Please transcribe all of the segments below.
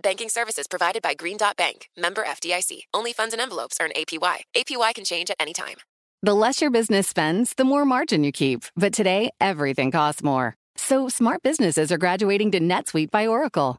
Banking services provided by Green Dot Bank, member FDIC. Only funds and envelopes earn APY. APY can change at any time. The less your business spends, the more margin you keep. But today, everything costs more. So smart businesses are graduating to NetSuite by Oracle.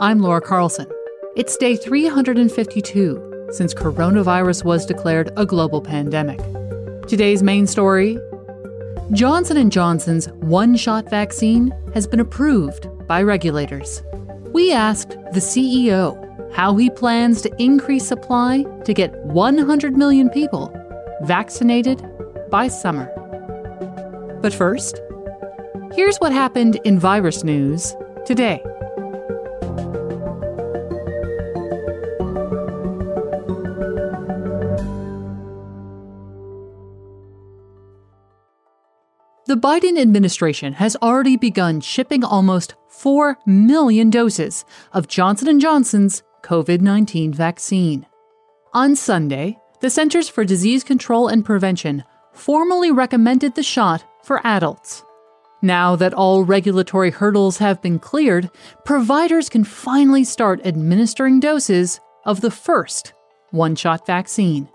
I'm Laura Carlson. It's day 352 since coronavirus was declared a global pandemic. Today's main story Johnson & Johnson's one-shot vaccine has been approved by regulators. We asked the CEO how he plans to increase supply to get 100 million people vaccinated by summer. But first, here's what happened in virus news today. Biden administration has already begun shipping almost 4 million doses of Johnson & Johnson's COVID-19 vaccine. On Sunday, the Centers for Disease Control and Prevention formally recommended the shot for adults. Now that all regulatory hurdles have been cleared, providers can finally start administering doses of the first one shot vaccine.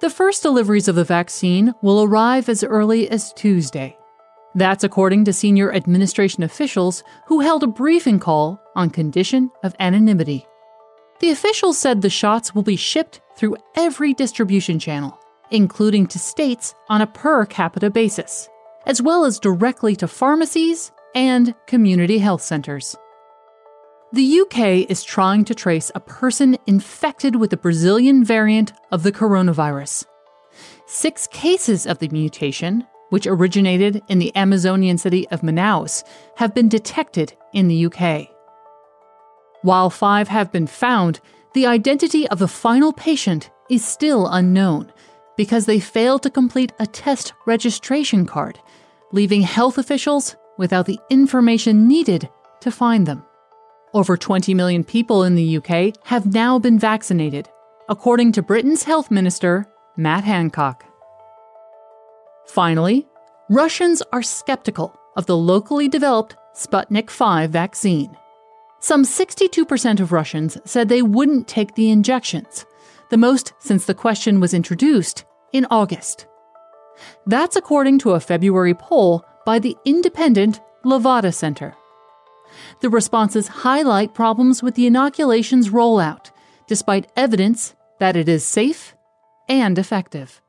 The first deliveries of the vaccine will arrive as early as Tuesday. That's according to senior administration officials who held a briefing call on condition of anonymity. The officials said the shots will be shipped through every distribution channel, including to states on a per capita basis, as well as directly to pharmacies and community health centers. The UK is trying to trace a person infected with the Brazilian variant of the coronavirus. Six cases of the mutation, which originated in the Amazonian city of Manaus, have been detected in the UK. While five have been found, the identity of the final patient is still unknown because they failed to complete a test registration card, leaving health officials without the information needed to find them. Over 20 million people in the UK have now been vaccinated, according to Britain's health minister, Matt Hancock. Finally, Russians are skeptical of the locally developed Sputnik 5 vaccine. Some 62% of Russians said they wouldn't take the injections, the most since the question was introduced in August. That's according to a February poll by the independent Levada Center. The responses highlight problems with the inoculation's rollout, despite evidence that it is safe and effective.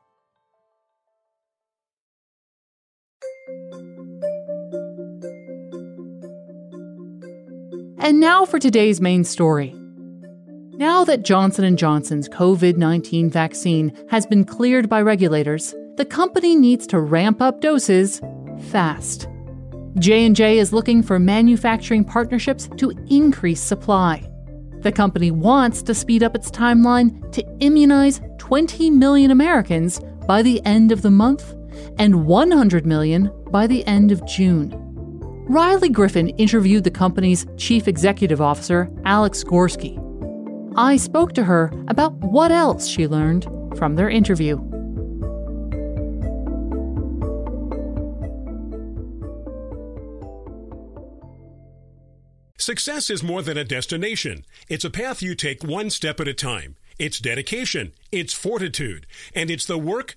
And now for today's main story. Now that Johnson & Johnson's COVID-19 vaccine has been cleared by regulators, the company needs to ramp up doses fast. J&J is looking for manufacturing partnerships to increase supply. The company wants to speed up its timeline to immunize 20 million Americans by the end of the month and 100 million by the end of June. Riley Griffin interviewed the company's chief executive officer, Alex Gorsky. I spoke to her about what else she learned from their interview. Success is more than a destination. It's a path you take one step at a time. It's dedication, it's fortitude, and it's the work,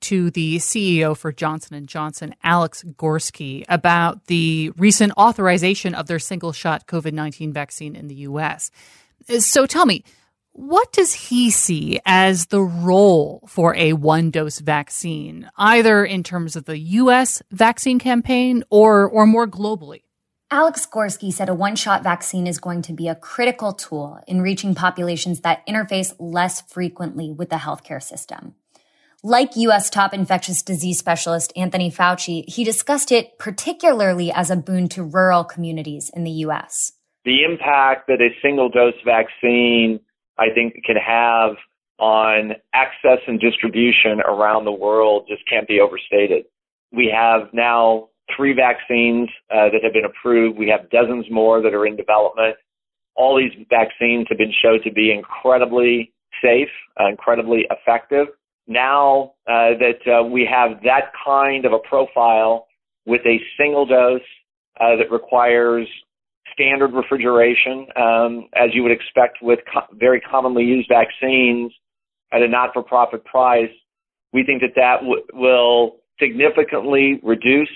to the CEO for Johnson & Johnson, Alex Gorsky, about the recent authorization of their single-shot COVID-19 vaccine in the US. So tell me, what does he see as the role for a one-dose vaccine, either in terms of the US vaccine campaign or or more globally? Alex Gorsky said a one shot vaccine is going to be a critical tool in reaching populations that interface less frequently with the healthcare system. Like U.S. top infectious disease specialist Anthony Fauci, he discussed it particularly as a boon to rural communities in the U.S. The impact that a single dose vaccine, I think, can have on access and distribution around the world just can't be overstated. We have now three vaccines uh, that have been approved. We have dozens more that are in development. All these vaccines have been shown to be incredibly safe, uh, incredibly effective. Now uh, that uh, we have that kind of a profile with a single dose uh, that requires standard refrigeration, um, as you would expect with co- very commonly used vaccines at a not-for-profit price, we think that that w- will significantly reduce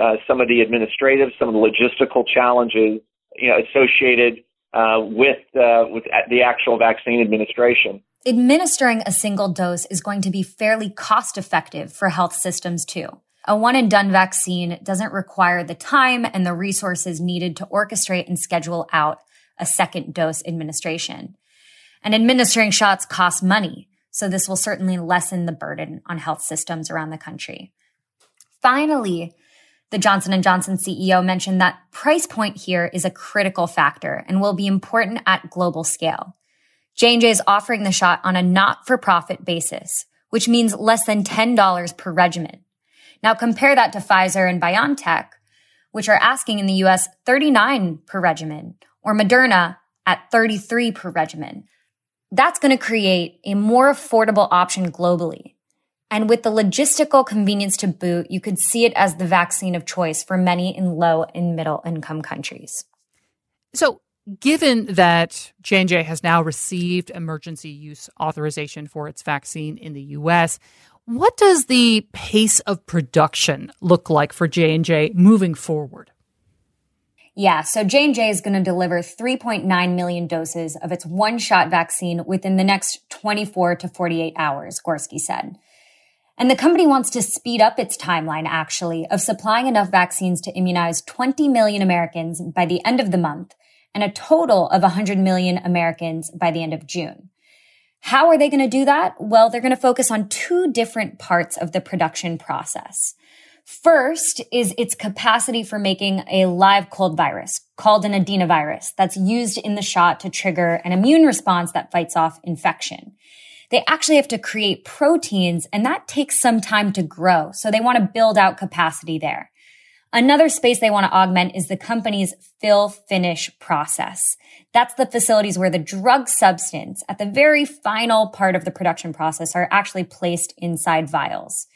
uh, some of the administrative, some of the logistical challenges you know, associated uh, with uh, with the actual vaccine administration. Administering a single dose is going to be fairly cost effective for health systems too. A one and done vaccine doesn't require the time and the resources needed to orchestrate and schedule out a second dose administration. And administering shots costs money, so this will certainly lessen the burden on health systems around the country. Finally, the Johnson & Johnson CEO mentioned that price point here is a critical factor and will be important at global scale. J&J is offering the shot on a not-for-profit basis, which means less than $10 per regimen. Now compare that to Pfizer and BioNTech, which are asking in the US 39 per regimen, or Moderna at 33 per regimen. That's going to create a more affordable option globally and with the logistical convenience to boot, you could see it as the vaccine of choice for many in low and middle income countries. So, given that J&J has now received emergency use authorization for its vaccine in the US, what does the pace of production look like for J&J moving forward? Yeah, so J&J is going to deliver 3.9 million doses of its one-shot vaccine within the next 24 to 48 hours, Gorsky said. And the company wants to speed up its timeline, actually, of supplying enough vaccines to immunize 20 million Americans by the end of the month and a total of 100 million Americans by the end of June. How are they going to do that? Well, they're going to focus on two different parts of the production process. First is its capacity for making a live cold virus called an adenovirus that's used in the shot to trigger an immune response that fights off infection they actually have to create proteins and that takes some time to grow. So they want to build out capacity there. Another space they want to augment is the company's fill finish process. That's the facilities where the drug substance at the very final part of the production process are actually placed inside vials.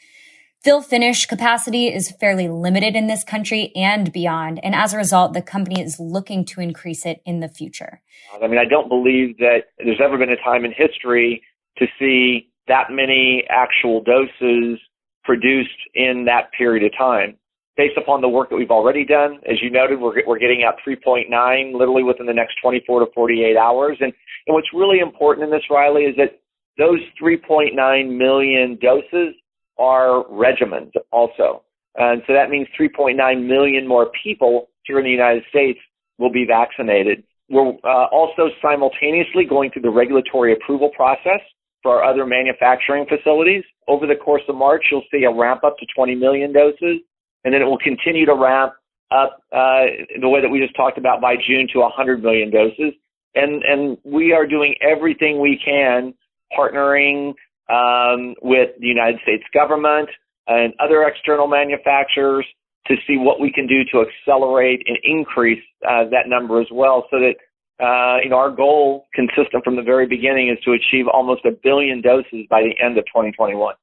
Fill finish capacity is fairly limited in this country and beyond. And as a result, the company is looking to increase it in the future. I mean, I don't believe that there's ever been a time in history to see that many actual doses produced in that period of time. Based upon the work that we've already done, as you noted, we're, we're getting out 3.9 literally within the next 24 to 48 hours. And, and what's really important in this, Riley, is that those 3.9 million doses are regimens also. And so that means 3.9 million more people here in the United States will be vaccinated. We're uh, also simultaneously going through the regulatory approval process for our other manufacturing facilities. Over the course of March, you'll see a ramp up to 20 million doses, and then it will continue to ramp up uh, the way that we just talked about by June to 100 million doses. And and we are doing everything we can, partnering um, with the United States government and other external manufacturers to see what we can do to accelerate and increase uh, that number as well, so that uh, you know our goal, consistent from the very beginning, is to achieve almost a billion doses by the end of 2021.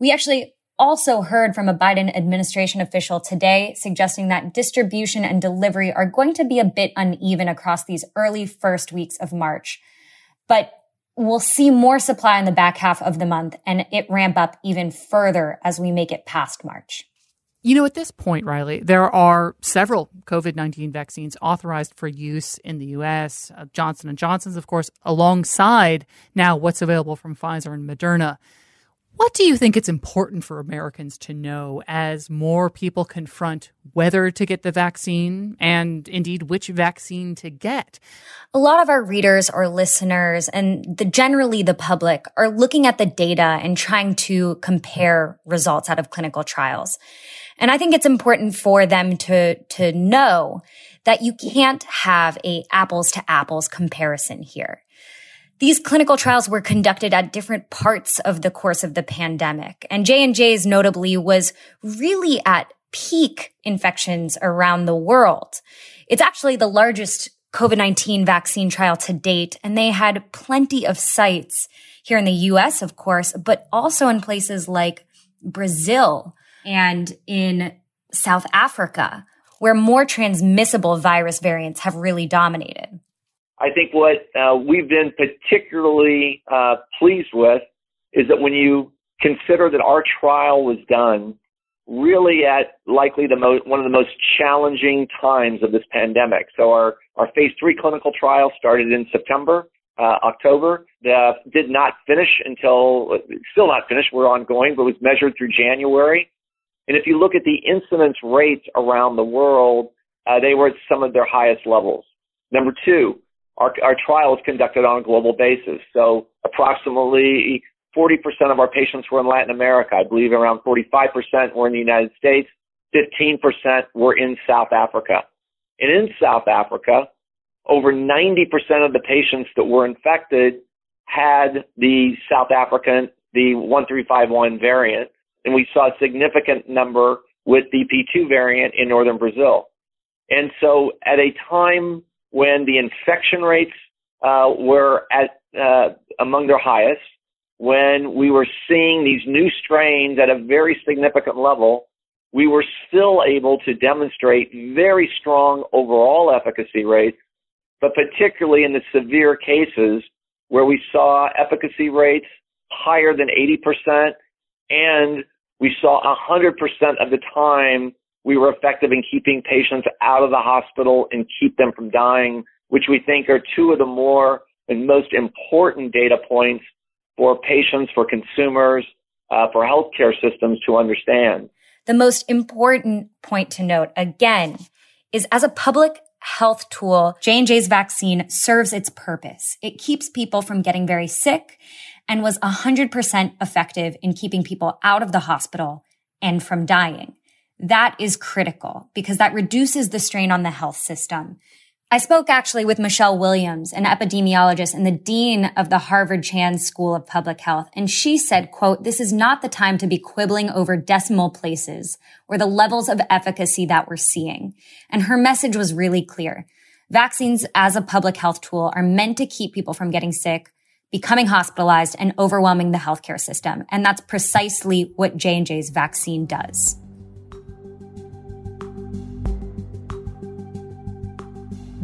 We actually also heard from a Biden administration official today suggesting that distribution and delivery are going to be a bit uneven across these early first weeks of March. But we'll see more supply in the back half of the month and it ramp up even further as we make it past March. You know, at this point, Riley, there are several COVID-19 vaccines authorized for use in the U.S. Uh, Johnson and Johnson's, of course, alongside now what's available from Pfizer and Moderna. What do you think it's important for Americans to know as more people confront whether to get the vaccine and indeed which vaccine to get? A lot of our readers or listeners and the, generally the public are looking at the data and trying to compare results out of clinical trials. And I think it's important for them to, to know that you can't have a apples to apples comparison here. These clinical trials were conducted at different parts of the course of the pandemic. And J&J's notably was really at peak infections around the world. It's actually the largest COVID-19 vaccine trial to date, and they had plenty of sites here in the US, of course, but also in places like Brazil and in South Africa, where more transmissible virus variants have really dominated. I think what uh, we've been particularly uh, pleased with is that when you consider that our trial was done really at likely the most one of the most challenging times of this pandemic. So our our phase three clinical trial started in September, uh, October. The, did not finish until still not finished. We're ongoing, but was measured through January. And if you look at the incidence rates around the world, uh, they were at some of their highest levels. Number two, our, our trial is conducted on a global basis. So approximately 40% of our patients were in Latin America. I believe around 45% were in the United States. 15% were in South Africa. And in South Africa, over 90% of the patients that were infected had the South African, the 1351 variant. And we saw a significant number with the P2 variant in northern Brazil. And so at a time when the infection rates uh, were at uh, among their highest, when we were seeing these new strains at a very significant level, we were still able to demonstrate very strong overall efficacy rates, but particularly in the severe cases where we saw efficacy rates higher than 80% and we saw 100% of the time we were effective in keeping patients out of the hospital and keep them from dying, which we think are two of the more and most important data points for patients, for consumers, uh, for healthcare systems to understand. The most important point to note again is as a public health tool, J&J's vaccine serves its purpose. It keeps people from getting very sick and was 100% effective in keeping people out of the hospital and from dying. That is critical because that reduces the strain on the health system. I spoke actually with Michelle Williams, an epidemiologist and the dean of the Harvard Chan School of Public Health. And she said, quote, this is not the time to be quibbling over decimal places or the levels of efficacy that we're seeing. And her message was really clear. Vaccines as a public health tool are meant to keep people from getting sick, becoming hospitalized and overwhelming the healthcare system. And that's precisely what J&J's vaccine does.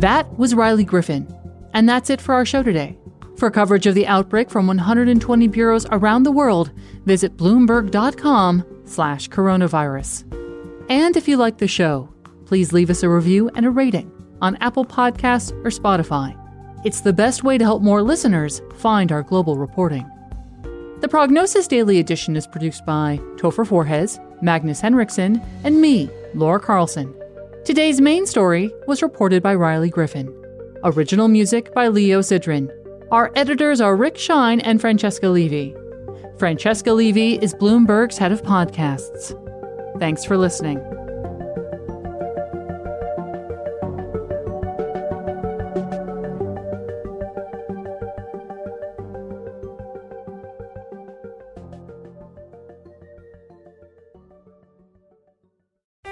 That was Riley Griffin. And that's it for our show today. For coverage of the outbreak from 120 bureaus around the world, visit bloomberg.com slash coronavirus. And if you like the show, please leave us a review and a rating on Apple Podcasts or Spotify. It's the best way to help more listeners find our global reporting. The Prognosis Daily Edition is produced by Topher Forhecz, Magnus Henriksen, and me, Laura Carlson. Today's main story was reported by Riley Griffin. Original music by Leo Sidran. Our editors are Rick Shine and Francesca Levy. Francesca Levy is Bloomberg's head of podcasts. Thanks for listening.